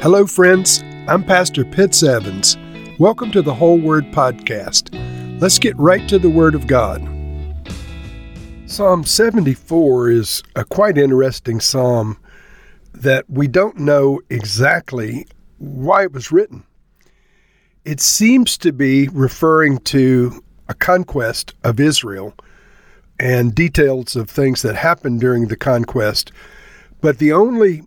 Hello, friends. I'm Pastor Pitts Evans. Welcome to the Whole Word Podcast. Let's get right to the Word of God. Psalm 74 is a quite interesting psalm that we don't know exactly why it was written. It seems to be referring to a conquest of Israel and details of things that happened during the conquest. But the only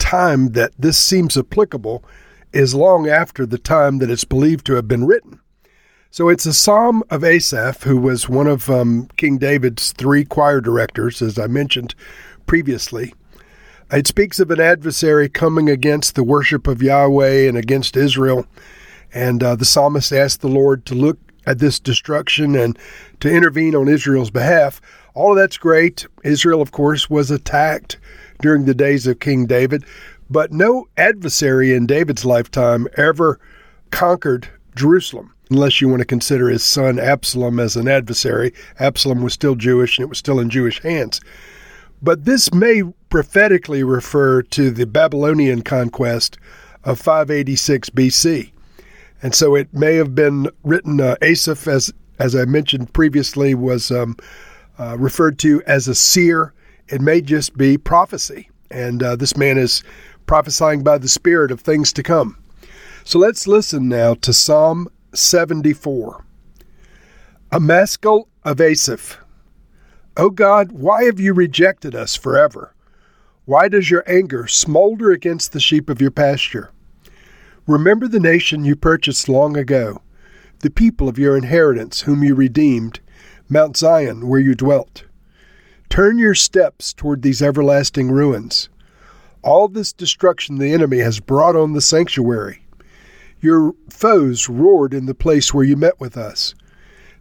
time that this seems applicable is long after the time that it's believed to have been written. So it's a psalm of Asaph, who was one of um, King David's three choir directors, as I mentioned previously. It speaks of an adversary coming against the worship of Yahweh and against Israel. And uh, the psalmist asked the Lord to look at this destruction and to intervene on Israel's behalf. All of that's great. Israel, of course, was attacked during the days of King David, but no adversary in David's lifetime ever conquered Jerusalem, unless you want to consider his son Absalom as an adversary. Absalom was still Jewish and it was still in Jewish hands. But this may prophetically refer to the Babylonian conquest of 586 BC. And so it may have been written, uh, Asaph, as, as I mentioned previously, was um, uh, referred to as a seer it may just be prophecy. And uh, this man is prophesying by the Spirit of things to come. So let's listen now to Psalm 74. A Maskil of Asaph. O God, why have you rejected us forever? Why does your anger smolder against the sheep of your pasture? Remember the nation you purchased long ago, the people of your inheritance whom you redeemed, Mount Zion where you dwelt. Turn your steps toward these everlasting ruins. All this destruction the enemy has brought on the sanctuary. Your foes roared in the place where you met with us.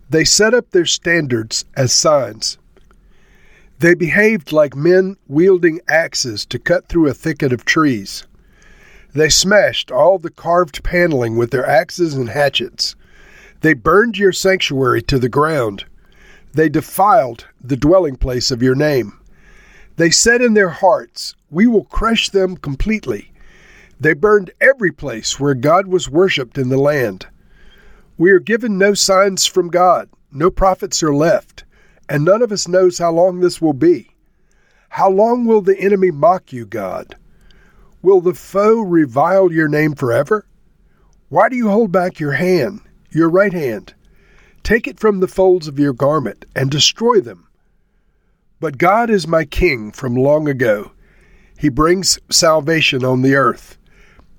They set up their standards as signs. They behaved like men wielding axes to cut through a thicket of trees. They smashed all the carved paneling with their axes and hatchets. They burned your sanctuary to the ground. They defiled the dwelling place of your name. They said in their hearts, We will crush them completely. They burned every place where God was worshipped in the land. We are given no signs from God, no prophets are left, and none of us knows how long this will be. How long will the enemy mock you, God? Will the foe revile your name forever? Why do you hold back your hand, your right hand? Take it from the folds of your garment and destroy them. But God is my king from long ago. He brings salvation on the earth.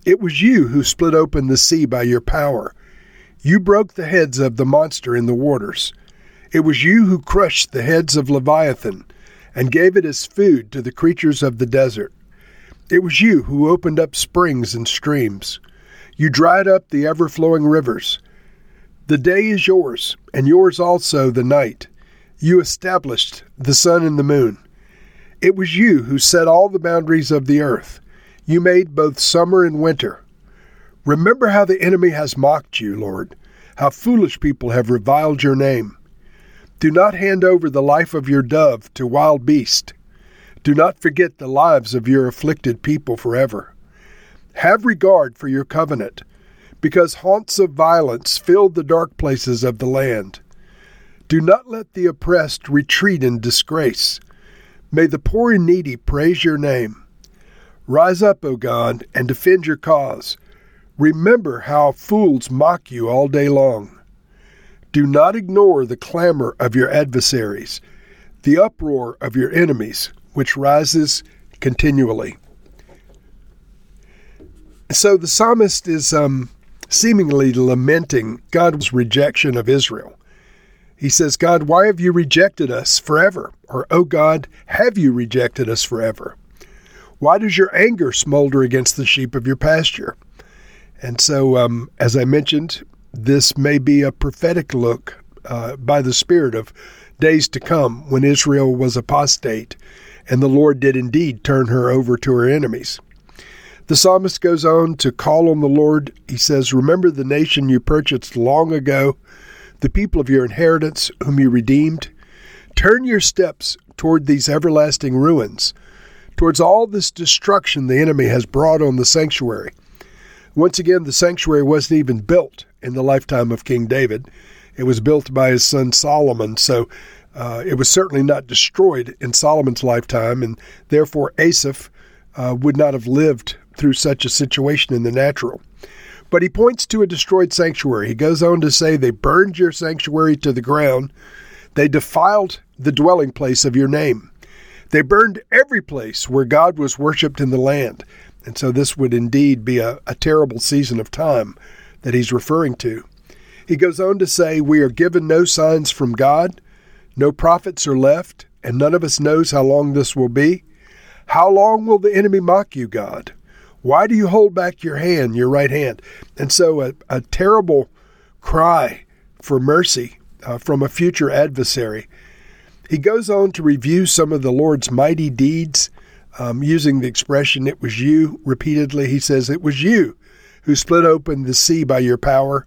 It was you who split open the sea by your power. You broke the heads of the monster in the waters. It was you who crushed the heads of Leviathan and gave it as food to the creatures of the desert. It was you who opened up springs and streams. You dried up the ever flowing rivers. The day is yours, and yours also the night. You established the sun and the moon. It was you who set all the boundaries of the earth. You made both summer and winter. Remember how the enemy has mocked you, Lord, how foolish people have reviled your name. Do not hand over the life of your dove to wild beast. Do not forget the lives of your afflicted people forever. Have regard for your covenant because haunts of violence filled the dark places of the land. Do not let the oppressed retreat in disgrace. May the poor and needy praise your name. Rise up, O God, and defend your cause. Remember how fools mock you all day long. Do not ignore the clamor of your adversaries, the uproar of your enemies, which rises continually. So the psalmist is um, seemingly lamenting God's rejection of Israel. He says, God, why have you rejected us forever? Or, Oh God, have you rejected us forever? Why does your anger smolder against the sheep of your pasture? And so, um, as I mentioned, this may be a prophetic look uh, by the Spirit of days to come when Israel was apostate and the Lord did indeed turn her over to her enemies. The psalmist goes on to call on the Lord. He says, Remember the nation you purchased long ago, the people of your inheritance whom you redeemed. Turn your steps toward these everlasting ruins, towards all this destruction the enemy has brought on the sanctuary. Once again, the sanctuary wasn't even built in the lifetime of King David. It was built by his son Solomon, so uh, it was certainly not destroyed in Solomon's lifetime, and therefore Asaph uh, would not have lived through such a situation in the natural. But he points to a destroyed sanctuary. He goes on to say, They burned your sanctuary to the ground, they defiled the dwelling place of your name. They burned every place where God was worshipped in the land. And so this would indeed be a, a terrible season of time that he's referring to. He goes on to say, We are given no signs from God, no prophets are left, and none of us knows how long this will be. How long will the enemy mock you, God? Why do you hold back your hand, your right hand? And so a, a terrible cry for mercy uh, from a future adversary. He goes on to review some of the Lord's mighty deeds, um, using the expression, it was you, repeatedly. He says, It was you who split open the sea by your power.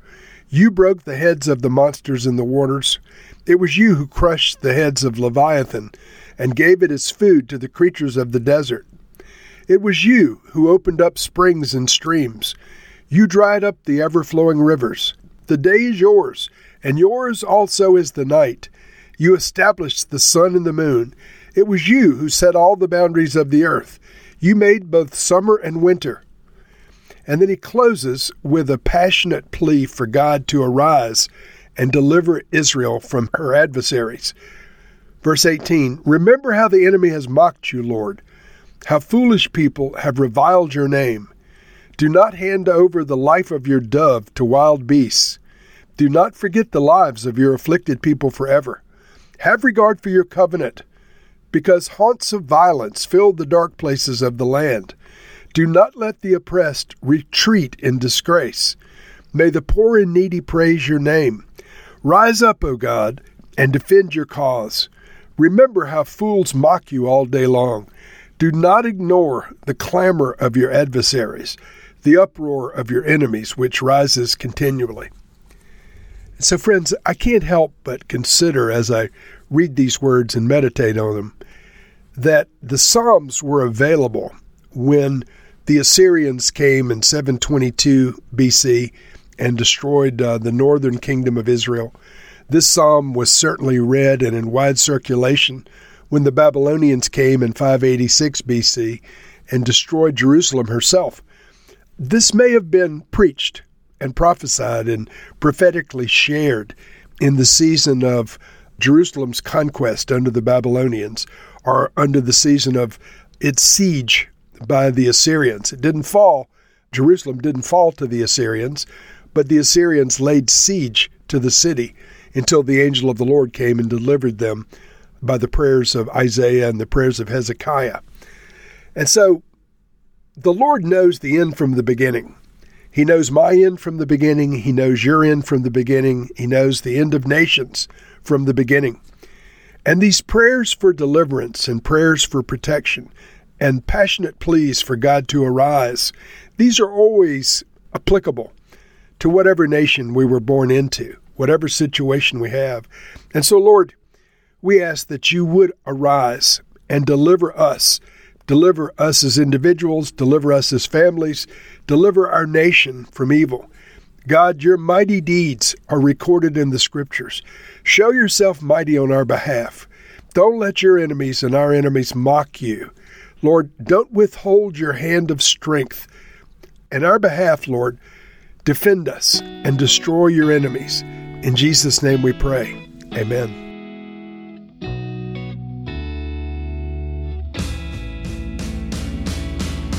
You broke the heads of the monsters in the waters. It was you who crushed the heads of Leviathan and gave it as food to the creatures of the desert. It was you who opened up springs and streams. You dried up the ever flowing rivers. The day is yours, and yours also is the night. You established the sun and the moon. It was you who set all the boundaries of the earth. You made both summer and winter. And then he closes with a passionate plea for God to arise and deliver Israel from her adversaries. Verse 18 Remember how the enemy has mocked you, Lord, how foolish people have reviled your name. Do not hand over the life of your dove to wild beasts. Do not forget the lives of your afflicted people forever. Have regard for your covenant, because haunts of violence fill the dark places of the land. Do not let the oppressed retreat in disgrace. May the poor and needy praise your name. Rise up, O God, and defend your cause. Remember how fools mock you all day long. Do not ignore the clamor of your adversaries, the uproar of your enemies, which rises continually. So, friends, I can't help but consider as I read these words and meditate on them that the Psalms were available when the Assyrians came in 722 BC and destroyed uh, the northern kingdom of Israel. This psalm was certainly read and in wide circulation when the Babylonians came in 586 BC and destroyed Jerusalem herself. This may have been preached and prophesied and prophetically shared in the season of Jerusalem's conquest under the Babylonians or under the season of its siege by the Assyrians. It didn't fall, Jerusalem didn't fall to the Assyrians, but the Assyrians laid siege to the city until the angel of the Lord came and delivered them by the prayers of Isaiah and the prayers of Hezekiah. And so the Lord knows the end from the beginning. He knows my end from the beginning. He knows your end from the beginning. He knows the end of nations from the beginning. And these prayers for deliverance and prayers for protection and passionate pleas for God to arise, these are always applicable to whatever nation we were born into, whatever situation we have. And so, Lord, we ask that you would arise and deliver us. Deliver us as individuals, deliver us as families, deliver our nation from evil. God, your mighty deeds are recorded in the scriptures. Show yourself mighty on our behalf. Don't let your enemies and our enemies mock you. Lord, don't withhold your hand of strength. In our behalf, Lord, defend us and destroy your enemies. In Jesus' name we pray. Amen.